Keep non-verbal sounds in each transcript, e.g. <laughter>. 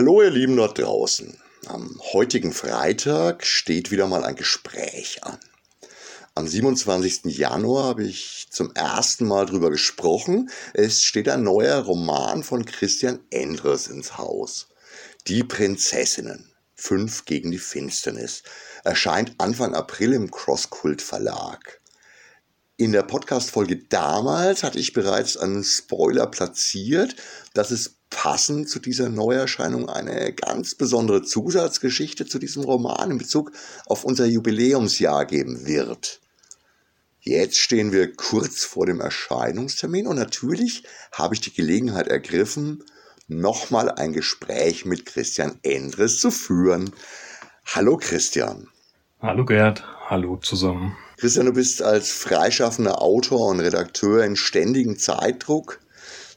Hallo ihr Lieben dort draußen. Am heutigen Freitag steht wieder mal ein Gespräch an. Am 27. Januar habe ich zum ersten Mal drüber gesprochen. Es steht ein neuer Roman von Christian Endres ins Haus. Die Prinzessinnen. Fünf gegen die Finsternis. Erscheint Anfang April im Crosskult Verlag. In der Podcast-Folge damals hatte ich bereits einen Spoiler platziert, dass es passend zu dieser Neuerscheinung eine ganz besondere Zusatzgeschichte zu diesem Roman in Bezug auf unser Jubiläumsjahr geben wird. Jetzt stehen wir kurz vor dem Erscheinungstermin und natürlich habe ich die Gelegenheit ergriffen, nochmal ein Gespräch mit Christian Endres zu führen. Hallo Christian. Hallo Gerd, hallo zusammen. Christian, du bist als freischaffender Autor und Redakteur in ständigem Zeitdruck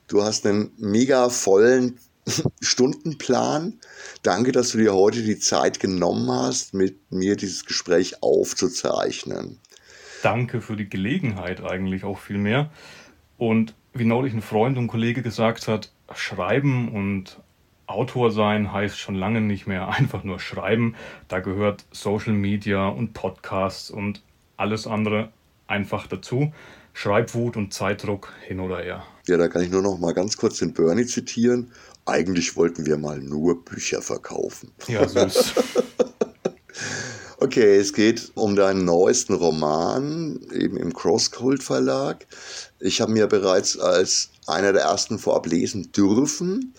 Du hast einen mega vollen <laughs> Stundenplan. Danke, dass du dir heute die Zeit genommen hast, mit mir dieses Gespräch aufzuzeichnen. Danke für die Gelegenheit eigentlich auch viel mehr. Und wie neulich ein Freund und Kollege gesagt hat, schreiben und Autor sein heißt schon lange nicht mehr <laughs> einfach nur schreiben. Da gehört Social Media und Podcasts und alles andere einfach dazu. Schreibwut und Zeitdruck hin oder her. Ja, da kann ich nur noch mal ganz kurz den Bernie zitieren. Eigentlich wollten wir mal nur Bücher verkaufen. Ja, süß. <laughs> okay, es geht um deinen neuesten Roman, eben im Crosscult Verlag. Ich habe mir bereits als einer der ersten vorab lesen dürfen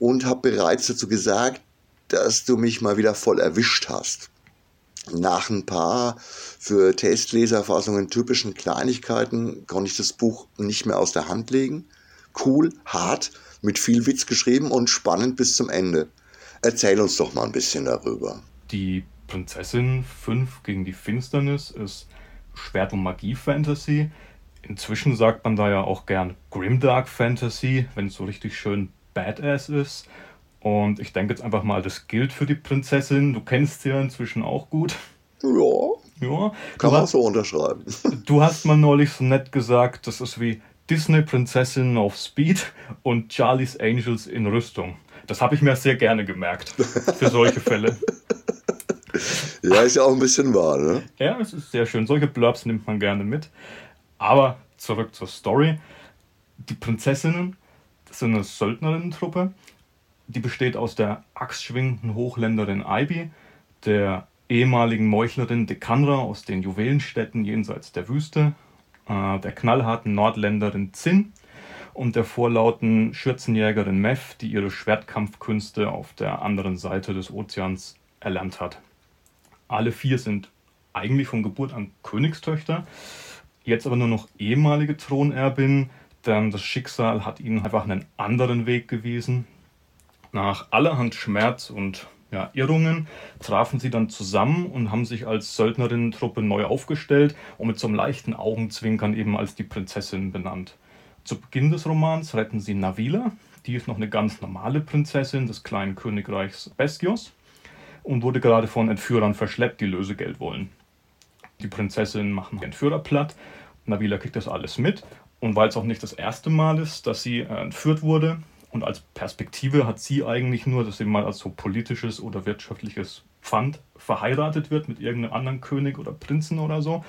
und habe bereits dazu gesagt, dass du mich mal wieder voll erwischt hast nach ein paar für Testleserfassungen typischen Kleinigkeiten konnte ich das Buch nicht mehr aus der Hand legen. Cool, hart, mit viel Witz geschrieben und spannend bis zum Ende. Erzähl uns doch mal ein bisschen darüber. Die Prinzessin 5 gegen die Finsternis ist Schwert- und Magie-Fantasy. Inzwischen sagt man da ja auch gern Grimdark Fantasy, wenn es so richtig schön badass ist. Und ich denke jetzt einfach mal, das gilt für die Prinzessin. Du kennst sie ja inzwischen auch gut. Ja. Ja. Kann man so unterschreiben. <laughs> Du hast mal neulich so nett gesagt, das ist wie Disney Prinzessin auf Speed und Charlie's Angels in Rüstung. Das habe ich mir sehr gerne gemerkt für solche Fälle. <laughs> Ja, ist ja auch ein bisschen wahr, ne? Ja, es ist sehr schön. Solche Blurbs nimmt man gerne mit. Aber zurück zur Story. Die Prinzessinnen sind eine Söldnerinnen-Truppe die besteht aus der axtschwingenden Hochländerin Ibi, der ehemaligen Meuchlerin Dekanra aus den Juwelenstädten jenseits der Wüste, äh, der knallharten Nordländerin Zinn und der vorlauten Schürzenjägerin Mev, die ihre Schwertkampfkünste auf der anderen Seite des Ozeans erlernt hat. Alle vier sind eigentlich von Geburt an Königstöchter, jetzt aber nur noch ehemalige Thronerbin, denn das Schicksal hat ihnen einfach einen anderen Weg gewiesen, nach allerhand Schmerz und ja, Irrungen trafen sie dann zusammen und haben sich als Söldnerinnen-Truppe neu aufgestellt und mit so einem leichten Augenzwinkern eben als die Prinzessin benannt. Zu Beginn des Romans retten sie Navila, die ist noch eine ganz normale Prinzessin des kleinen Königreichs Bestios und wurde gerade von Entführern verschleppt, die Lösegeld wollen. Die Prinzessin machen Entführer platt, Navila kriegt das alles mit und weil es auch nicht das erste Mal ist, dass sie äh, entführt wurde, und als Perspektive hat sie eigentlich nur, dass sie mal als so politisches oder wirtschaftliches Pfand verheiratet wird mit irgendeinem anderen König oder Prinzen oder so.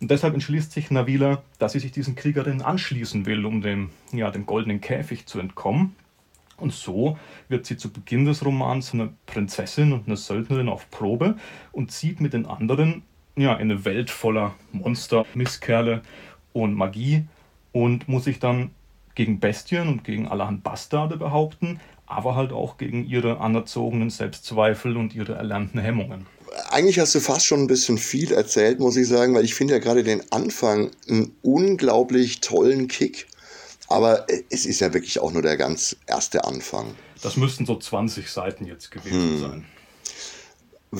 Und deshalb entschließt sich Navila, dass sie sich diesen Kriegerinnen anschließen will, um dem, ja, dem goldenen Käfig zu entkommen. Und so wird sie zu Beginn des Romans eine Prinzessin und eine Söldnerin auf Probe und zieht mit den anderen ja, in eine Welt voller Monster, Misskerle und Magie und muss sich dann gegen Bestien und gegen allerhand Bastarde behaupten, aber halt auch gegen ihre anerzogenen Selbstzweifel und ihre erlernten Hemmungen. Eigentlich hast du fast schon ein bisschen viel erzählt, muss ich sagen, weil ich finde ja gerade den Anfang einen unglaublich tollen Kick. Aber es ist ja wirklich auch nur der ganz erste Anfang. Das müssten so 20 Seiten jetzt gewesen hm. sein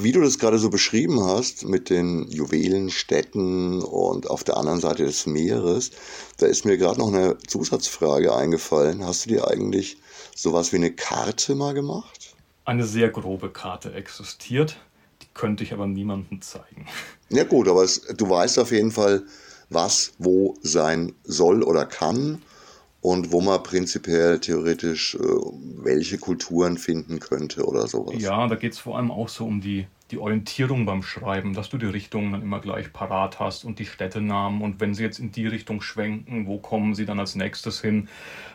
wie du das gerade so beschrieben hast mit den Juwelenstädten und auf der anderen Seite des Meeres, da ist mir gerade noch eine Zusatzfrage eingefallen. Hast du dir eigentlich sowas wie eine Karte mal gemacht? Eine sehr grobe Karte existiert, die könnte ich aber niemandem zeigen. <laughs> Ja gut, aber es, du weißt auf jeden Fall, was wo sein soll oder kann und wo man prinzipiell theoretisch äh, welche Kulturen finden könnte oder sowas. Ja, da geht es vor allem auch so um die, die Orientierung beim Schreiben, dass du die Richtungen dann immer gleich parat hast und die Städtenamen und wenn sie jetzt in die Richtung schwenken, wo kommen sie dann als nächstes hin?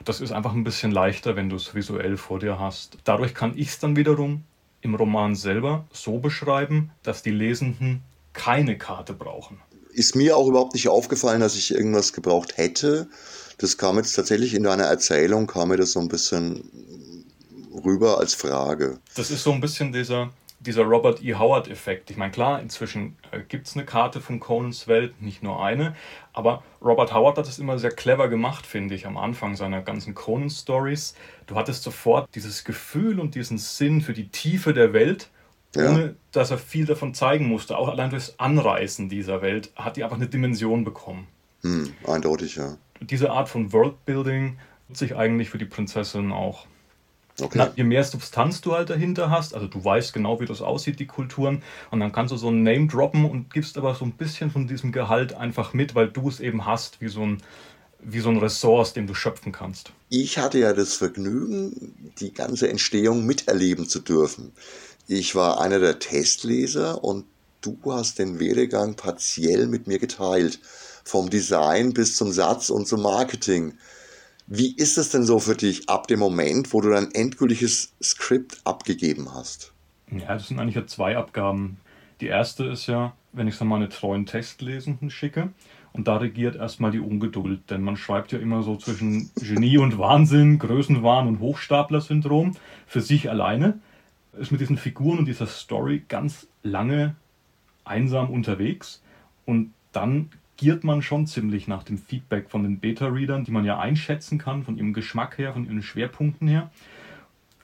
Das ist einfach ein bisschen leichter, wenn du es visuell vor dir hast. Dadurch kann ich es dann wiederum im Roman selber so beschreiben, dass die Lesenden keine Karte brauchen. Ist mir auch überhaupt nicht aufgefallen, dass ich irgendwas gebraucht hätte das kam jetzt tatsächlich in deiner Erzählung, kam mir das so ein bisschen rüber als Frage. Das ist so ein bisschen dieser, dieser Robert E. Howard-Effekt. Ich meine, klar, inzwischen äh, gibt es eine Karte von Conans Welt, nicht nur eine, aber Robert Howard hat das immer sehr clever gemacht, finde ich, am Anfang seiner ganzen Conan-Stories. Du hattest sofort dieses Gefühl und diesen Sinn für die Tiefe der Welt, ohne ja. dass er viel davon zeigen musste. Auch allein durchs Anreißen dieser Welt hat die einfach eine Dimension bekommen. Hm, eindeutig, ja diese Art von Worldbuilding nutzt sich eigentlich für die Prinzessin auch. Okay. Na, je mehr Substanz du halt dahinter hast, also du weißt genau, wie das aussieht, die Kulturen, und dann kannst du so ein Name droppen und gibst aber so ein bisschen von diesem Gehalt einfach mit, weil du es eben hast, wie so ein, wie so ein Ressource, den du schöpfen kannst. Ich hatte ja das Vergnügen, die ganze Entstehung miterleben zu dürfen. Ich war einer der Testleser und du hast den Werdegang partiell mit mir geteilt vom Design bis zum Satz und zum Marketing. Wie ist es denn so für dich ab dem Moment, wo du dein endgültiges Skript abgegeben hast? Ja, das sind eigentlich ja zwei Abgaben. Die erste ist ja, wenn ich es an meine treuen Testlesenden schicke. Und da regiert erstmal die Ungeduld, denn man schreibt ja immer so zwischen Genie und Wahnsinn, Größenwahn und Hochstapler-Syndrom für sich alleine. Ist mit diesen Figuren und dieser Story ganz lange einsam unterwegs. Und dann giert man schon ziemlich nach dem Feedback von den Beta-Readern, die man ja einschätzen kann, von ihrem Geschmack her, von ihren Schwerpunkten her.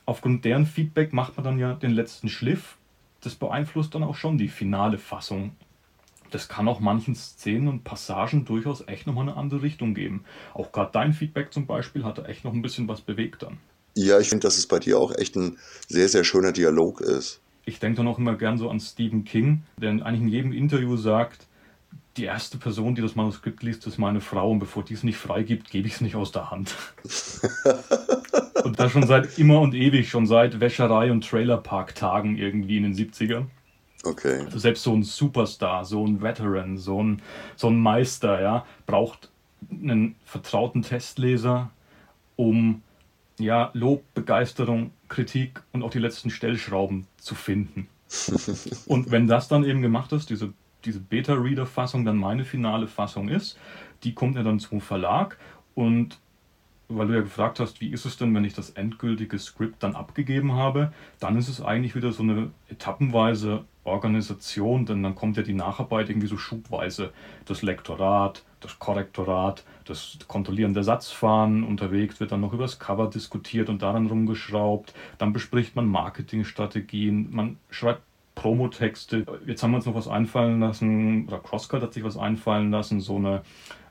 Aufgrund deren Feedback macht man dann ja den letzten Schliff. Das beeinflusst dann auch schon die finale Fassung. Das kann auch manchen Szenen und Passagen durchaus echt nochmal eine andere Richtung geben. Auch gerade dein Feedback zum Beispiel hat da echt noch ein bisschen was bewegt dann. Ja, ich finde, dass es bei dir auch echt ein sehr, sehr schöner Dialog ist. Ich denke dann auch immer gern so an Stephen King, der eigentlich in jedem Interview sagt, die erste Person, die das Manuskript liest, ist meine Frau und bevor die es nicht freigibt, gebe ich es nicht aus der Hand. <laughs> und das schon seit immer und ewig, schon seit Wäscherei- und Trailerpark-Tagen irgendwie in den 70ern. Okay. Also selbst so ein Superstar, so ein Veteran, so ein, so ein Meister, ja, braucht einen vertrauten Testleser, um ja, Lob, Begeisterung, Kritik und auch die letzten Stellschrauben zu finden. <laughs> und wenn das dann eben gemacht ist, diese diese Beta-Reader-Fassung dann meine finale Fassung ist. Die kommt ja dann zum Verlag und weil du ja gefragt hast, wie ist es denn, wenn ich das endgültige Skript dann abgegeben habe, dann ist es eigentlich wieder so eine etappenweise Organisation, denn dann kommt ja die Nacharbeit irgendwie so schubweise. Das Lektorat, das Korrektorat, das Kontrollieren der Satzfahren unterwegs wird dann noch über das Cover diskutiert und daran rumgeschraubt. Dann bespricht man Marketingstrategien, man schreibt Promotexte. Jetzt haben wir uns noch was einfallen lassen, oder Crosscut hat sich was einfallen lassen, so eine,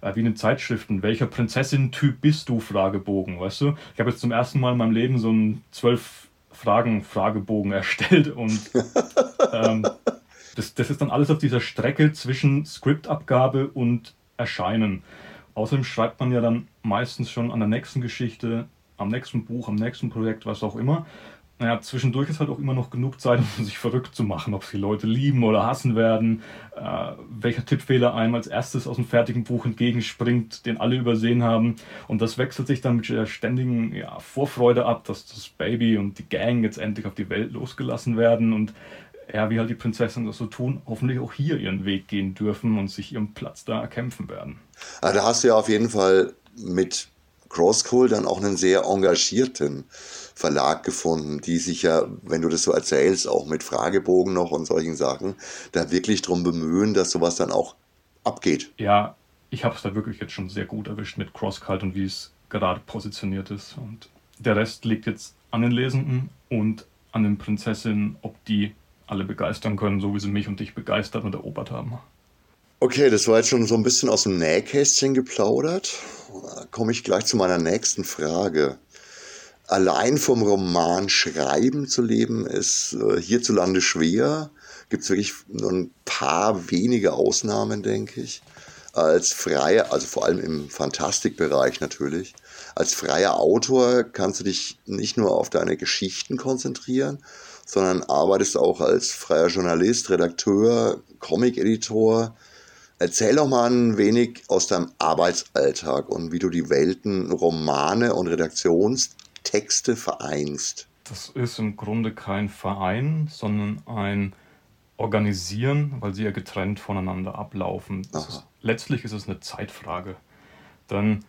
äh, wie eine Zeitschriften. Welcher Prinzessin-Typ bist du? Fragebogen, weißt du? Ich habe jetzt zum ersten Mal in meinem Leben so einen zwölf Fragen-Fragebogen erstellt und <laughs> ähm, das, das ist dann alles auf dieser Strecke zwischen Skriptabgabe und Erscheinen. Außerdem schreibt man ja dann meistens schon an der nächsten Geschichte, am nächsten Buch, am nächsten Projekt, was auch immer naja, zwischendurch ist halt auch immer noch genug Zeit, <laughs> um sich verrückt zu machen, ob sie Leute lieben oder hassen werden, äh, welcher Tippfehler einem als erstes aus dem fertigen Buch entgegenspringt, den alle übersehen haben. Und das wechselt sich dann mit der ständigen ja, Vorfreude ab, dass das Baby und die Gang jetzt endlich auf die Welt losgelassen werden und ja, wie halt die Prinzessin das so tun, hoffentlich auch hier ihren Weg gehen dürfen und sich ihren Platz da erkämpfen werden. Also da hast du ja auf jeden Fall mit Crosscall dann auch einen sehr engagierten Verlag gefunden, die sich ja, wenn du das so erzählst, auch mit Fragebogen noch und solchen Sachen, da wirklich drum bemühen, dass sowas dann auch abgeht. Ja, ich habe es da wirklich jetzt schon sehr gut erwischt mit Crosscult und wie es gerade positioniert ist. Und der Rest liegt jetzt an den Lesenden und an den Prinzessinnen, ob die alle begeistern können, so wie sie mich und dich begeistert und erobert haben. Okay, das war jetzt schon so ein bisschen aus dem Nähkästchen geplaudert. Komme ich gleich zu meiner nächsten Frage allein vom Roman schreiben zu leben, ist äh, hierzulande schwer. Gibt es wirklich nur ein paar wenige Ausnahmen, denke ich. Als Freie, also vor allem im Fantastikbereich natürlich. als freier Autor kannst du dich nicht nur auf deine Geschichten konzentrieren, sondern arbeitest auch als freier Journalist, Redakteur, Comic-Editor. Erzähl doch mal ein wenig aus deinem Arbeitsalltag und wie du die Welten Romane und Redaktionstexte vereinst. Das ist im Grunde kein Verein, sondern ein Organisieren, weil sie ja getrennt voneinander ablaufen. Ist, letztlich ist es eine Zeitfrage. Denn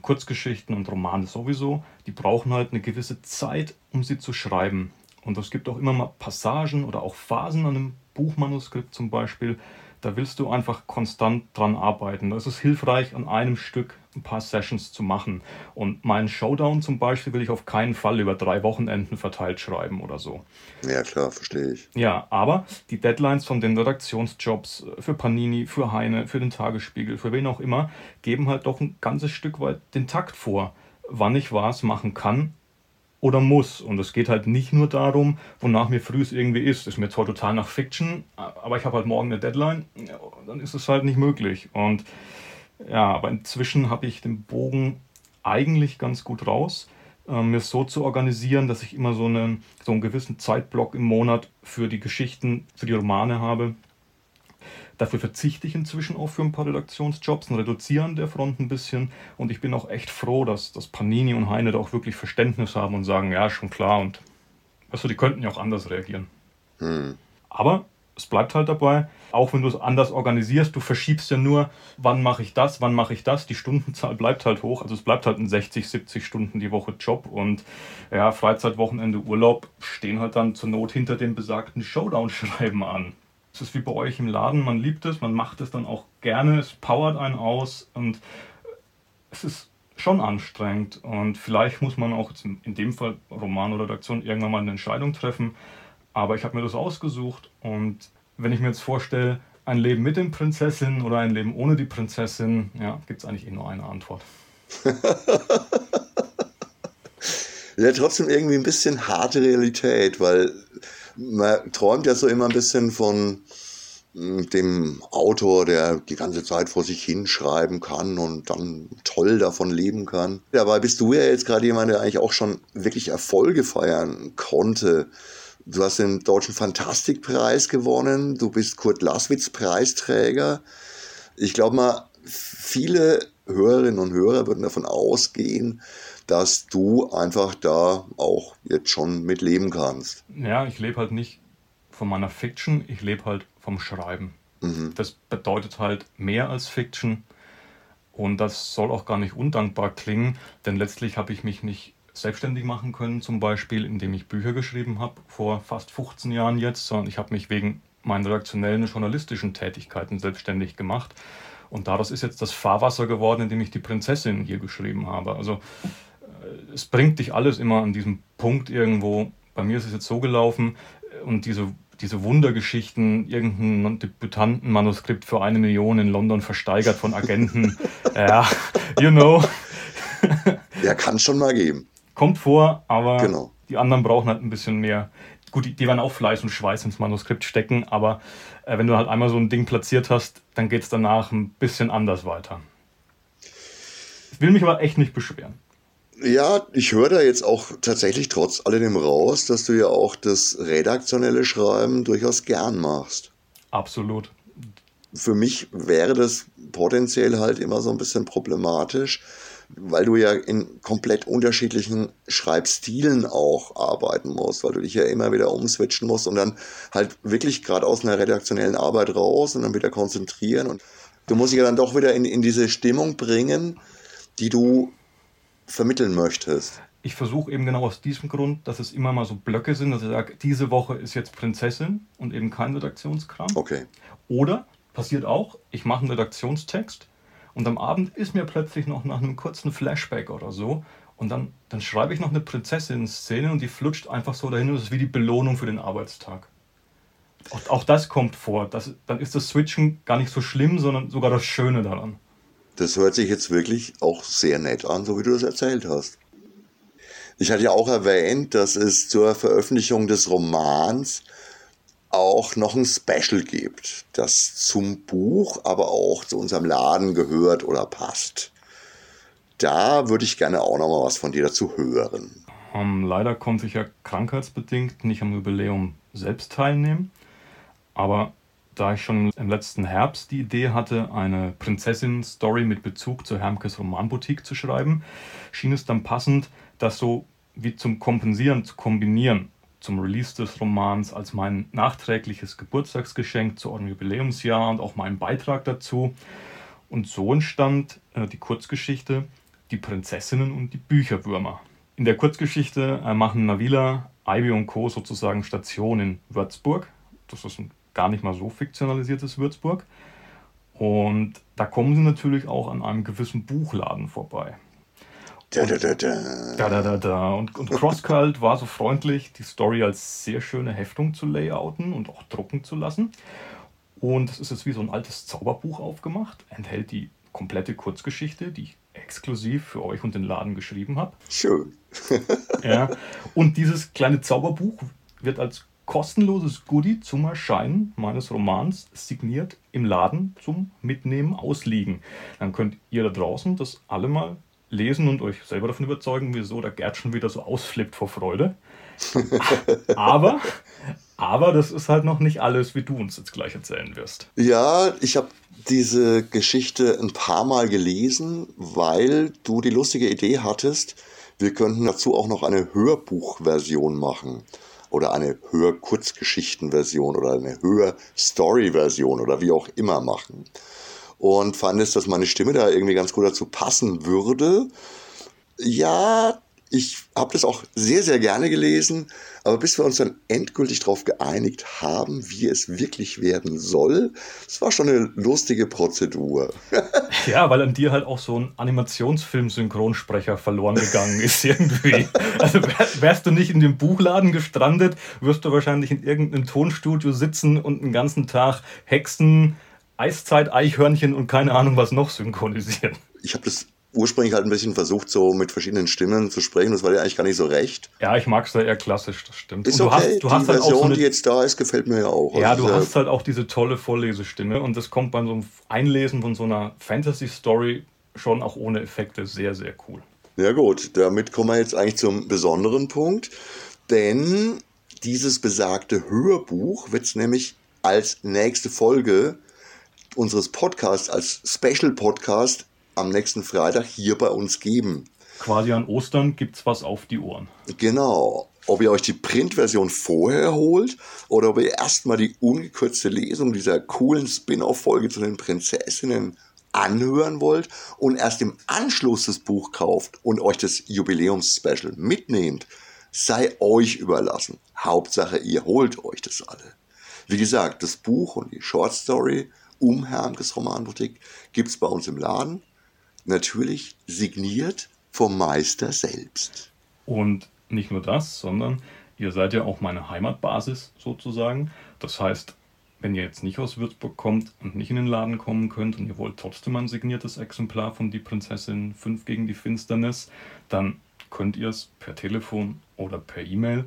Kurzgeschichten und Romane sowieso, die brauchen halt eine gewisse Zeit, um sie zu schreiben. Und es gibt auch immer mal Passagen oder auch Phasen an einem Buchmanuskript zum Beispiel, da willst du einfach konstant dran arbeiten. Da ist es hilfreich, an einem Stück ein paar Sessions zu machen. Und meinen Showdown zum Beispiel will ich auf keinen Fall über drei Wochenenden verteilt schreiben oder so. Ja, klar, verstehe ich. Ja, aber die Deadlines von den Redaktionsjobs für Panini, für Heine, für den Tagesspiegel, für wen auch immer, geben halt doch ein ganzes Stück weit den Takt vor, wann ich was machen kann oder muss. Und es geht halt nicht nur darum, wonach mir früh es irgendwie ist. Ist mir zwar total nach Fiction, aber ich habe halt morgen eine Deadline, dann ist es halt nicht möglich. Und ja, aber inzwischen habe ich den Bogen eigentlich ganz gut raus, äh, mir so zu organisieren, dass ich immer so einen, so einen gewissen Zeitblock im Monat für die Geschichten, für die Romane habe, Dafür verzichte ich inzwischen auch für ein paar Redaktionsjobs und reduziere an der Front ein bisschen. Und ich bin auch echt froh, dass, dass Panini und Heine da auch wirklich Verständnis haben und sagen, ja, schon klar. Und weißt du, die könnten ja auch anders reagieren. Hm. Aber es bleibt halt dabei, auch wenn du es anders organisierst, du verschiebst ja nur, wann mache ich das, wann mache ich das, die Stundenzahl bleibt halt hoch, also es bleibt halt ein 60, 70 Stunden die Woche Job und ja, Freizeit, Wochenende, Urlaub stehen halt dann zur Not hinter dem besagten Showdown-Schreiben an. Es ist wie bei euch im Laden, man liebt es, man macht es dann auch gerne, es powert einen aus und es ist schon anstrengend und vielleicht muss man auch in dem Fall Roman oder Redaktion irgendwann mal eine Entscheidung treffen. Aber ich habe mir das ausgesucht und wenn ich mir jetzt vorstelle, ein Leben mit den Prinzessinnen oder ein Leben ohne die Prinzessin, ja, gibt es eigentlich eh nur eine Antwort. <laughs> ja, trotzdem irgendwie ein bisschen harte Realität, weil man träumt ja so immer ein bisschen von hm, dem Autor, der die ganze Zeit vor sich hinschreiben kann und dann toll davon leben kann. Dabei bist du ja jetzt gerade jemand, der eigentlich auch schon wirklich Erfolge feiern konnte. Du hast den Deutschen Fantastikpreis gewonnen, du bist Kurt Laswitz Preisträger. Ich glaube mal, viele Hörerinnen und Hörer würden davon ausgehen, dass du einfach da auch jetzt schon mit leben kannst. Ja, ich lebe halt nicht von meiner Fiction, ich lebe halt vom Schreiben. Mhm. Das bedeutet halt mehr als Fiction und das soll auch gar nicht undankbar klingen, denn letztlich habe ich mich nicht selbstständig machen können, zum Beispiel indem ich Bücher geschrieben habe, vor fast 15 Jahren jetzt, sondern ich habe mich wegen meinen redaktionellen journalistischen Tätigkeiten selbstständig gemacht. Und daraus ist jetzt das Fahrwasser geworden, in dem ich die Prinzessin hier geschrieben habe. Also es bringt dich alles immer an diesem Punkt irgendwo. Bei mir ist es jetzt so gelaufen äh, und diese, diese Wundergeschichten, irgendein Debütantenmanuskript für eine Million in London versteigert von Agenten. <laughs> ja, you know. ja, kann schon mal geben. Kommt vor, aber genau. die anderen brauchen halt ein bisschen mehr. Gut, die, die werden auch Fleiß und Schweiß ins Manuskript stecken, aber äh, wenn du halt einmal so ein Ding platziert hast, dann geht es danach ein bisschen anders weiter. Ich will mich aber echt nicht beschweren. Ja, ich höre da jetzt auch tatsächlich trotz alledem raus, dass du ja auch das redaktionelle Schreiben durchaus gern machst. Absolut. Für mich wäre das potenziell halt immer so ein bisschen problematisch, weil du ja in komplett unterschiedlichen Schreibstilen auch arbeiten musst, weil du dich ja immer wieder umswitchen musst und dann halt wirklich gerade aus einer redaktionellen Arbeit raus und dann wieder konzentrieren und du musst dich ja dann doch wieder in, in diese Stimmung bringen, die du vermitteln möchtest? Ich versuche eben genau aus diesem Grund, dass es immer mal so Blöcke sind, dass ich sage, diese Woche ist jetzt Prinzessin und eben kein Redaktionskram. Okay. Oder passiert auch, ich mache einen Redaktionstext und am Abend ist mir plötzlich noch nach einem kurzen Flashback oder so und dann, dann schreibe ich noch eine Prinzessin-Szene und die flutscht einfach so dahin und das ist wie die Belohnung für den Arbeitstag. Auch, auch das kommt vor. Das, dann ist das Switchen gar nicht so schlimm, sondern sogar das Schöne daran. Das hört sich jetzt wirklich auch sehr nett an, so wie du das erzählt hast. Ich hatte ja auch erwähnt, dass es zur Veröffentlichung des Romans auch noch ein Special gibt, das zum Buch, aber auch zu unserem Laden gehört oder passt. da würde ich gerne auch noch mal was von dir dazu hören. Um, ähm, leider konnte ich ja krankheitsbedingt nicht am Jubiläum selbst teilnehmen. Aber da ich schon im letzten Herbst die Idee hatte, eine Prinzessin-Story mit Bezug zur Hermkes Romanboutique zu schreiben, schien es dann passend, das so wie zum Kompensieren zu kombinieren. Zum Release des Romans als mein nachträgliches Geburtstagsgeschenk zu eurem Jubiläumsjahr und auch meinen Beitrag dazu. Und so entstand äh, die Kurzgeschichte Die Prinzessinnen und die Bücherwürmer. In der Kurzgeschichte äh, machen Navila, Ivy und Co. sozusagen Station in Würzburg. Das ist ein gar nicht mal so fiktionalisiertes Würzburg. Und da kommen sie natürlich auch an einem gewissen Buchladen vorbei. Da, da, da. Da, da, da, da. Und, und CrossCult war so freundlich, die Story als sehr schöne Heftung zu layouten und auch drucken zu lassen. Und es ist jetzt wie so ein altes Zauberbuch aufgemacht, enthält die komplette Kurzgeschichte, die ich exklusiv für euch und den Laden geschrieben habe. Schön. ja. Und dieses kleine Zauberbuch wird als kostenloses Goodie zum Erscheinen meines Romans signiert im Laden zum Mitnehmen ausliegen. Dann könnt ihr da draußen das alle mal lesen und euch selber davon überzeugen, wieso der Gerd schon wieder so ausflippt vor Freude. <laughs> aber, aber das ist halt noch nicht alles, wie du uns jetzt gleich erzählen wirst. Ja, ich habe diese Geschichte ein paar Mal gelesen, weil du die lustige Idee hattest, wir könnten dazu auch noch eine Hörbuchversion machen oder eine Hör-Kurzgeschichten-Version oder eine Hör-Story-Version oder wie auch immer machen. Und fand es, dass meine Stimme da irgendwie ganz gut dazu passen würde. Ja, ich habe das auch sehr, sehr gerne gelesen, aber bis wir uns dann endgültig darauf geeinigt haben, wie es wirklich werden soll, das war schon eine lustige Prozedur. <laughs> ja, weil an dir halt auch so ein Animationsfilm-Synchronsprecher verloren gegangen ist <laughs> irgendwie. Also wärst du nicht in dem Buchladen gestrandet, wirst du wahrscheinlich in irgendeinem Tonstudio sitzen und den ganzen Tag Hexen, Eiszeit, Eichhörnchen und keine Ahnung was noch synchronisieren. Ich habe das ursprünglich halt ein bisschen versucht, so mit verschiedenen Stimmen zu sprechen. Das war ja eigentlich gar nicht so recht. Ja, ich mag es da eher klassisch, das stimmt. Ist und du okay, hast, du die hast Version, halt auch so eine, die jetzt da ist, gefällt mir ja auch. Ja, also, du hast halt auch diese tolle Vorlesestimme und das kommt bei so einem Einlesen von so einer Fantasy-Story schon auch ohne Effekte sehr, sehr cool. Ja gut, damit kommen wir jetzt eigentlich zum besonderen Punkt, denn dieses besagte Hörbuch wird es nämlich als nächste Folge unseres Podcasts, als Special-Podcast am nächsten Freitag hier bei uns geben. Quasi an Ostern gibt es was auf die Ohren. Genau. Ob ihr euch die Printversion vorher holt oder ob ihr erstmal die ungekürzte Lesung dieser coolen Spin-off-Folge zu den Prinzessinnen anhören wollt und erst im Anschluss das Buch kauft und euch das Jubiläums-Special mitnehmt, sei euch überlassen. Hauptsache, ihr holt euch das alle. Wie gesagt, das Buch und die Short Story um Hermkes Romanboutique gibt es bei uns im Laden natürlich signiert vom Meister selbst. Und nicht nur das, sondern ihr seid ja auch meine Heimatbasis sozusagen. Das heißt, wenn ihr jetzt nicht aus Würzburg kommt und nicht in den Laden kommen könnt und ihr wollt trotzdem ein signiertes Exemplar von Die Prinzessin 5 gegen die Finsternis, dann könnt ihr es per Telefon oder per E-Mail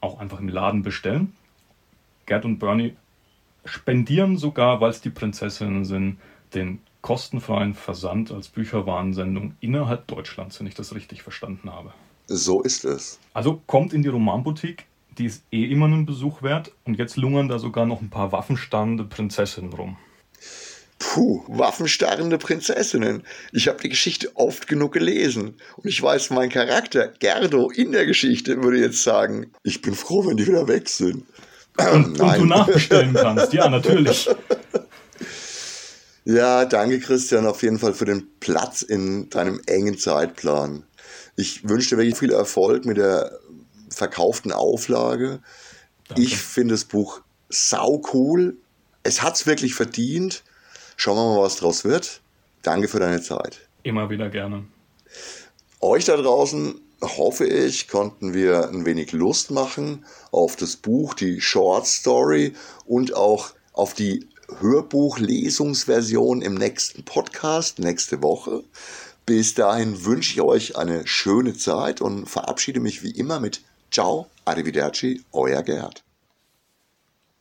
auch einfach im Laden bestellen. Gerd und Bernie spendieren sogar, weil es die Prinzessinnen sind, den kostenfreien Versand als Bücherwarensendung innerhalb Deutschlands, wenn ich das richtig verstanden habe. So ist es. Also kommt in die Romanboutique, die ist eh immer einen Besuch wert und jetzt lungern da sogar noch ein paar waffenstarrende Prinzessinnen rum. Puh, waffenstarrende Prinzessinnen. Ich habe die Geschichte oft genug gelesen und ich weiß, mein Charakter, Gerdo, in der Geschichte würde jetzt sagen, ich bin froh, wenn die wieder weg sind. Und, und du nachbestellen kannst, ja, natürlich. <laughs> Ja, danke Christian auf jeden Fall für den Platz in deinem engen Zeitplan. Ich wünsche dir wirklich viel Erfolg mit der verkauften Auflage. Danke. Ich finde das Buch sau cool. Es hat es wirklich verdient. Schauen wir mal, was draus wird. Danke für deine Zeit. Immer wieder gerne. Euch da draußen hoffe ich, konnten wir ein wenig Lust machen auf das Buch, die Short Story und auch auf die Hörbuch-Lesungsversion im nächsten Podcast, nächste Woche. Bis dahin wünsche ich euch eine schöne Zeit und verabschiede mich wie immer mit Ciao, Arrivederci, euer Gerd.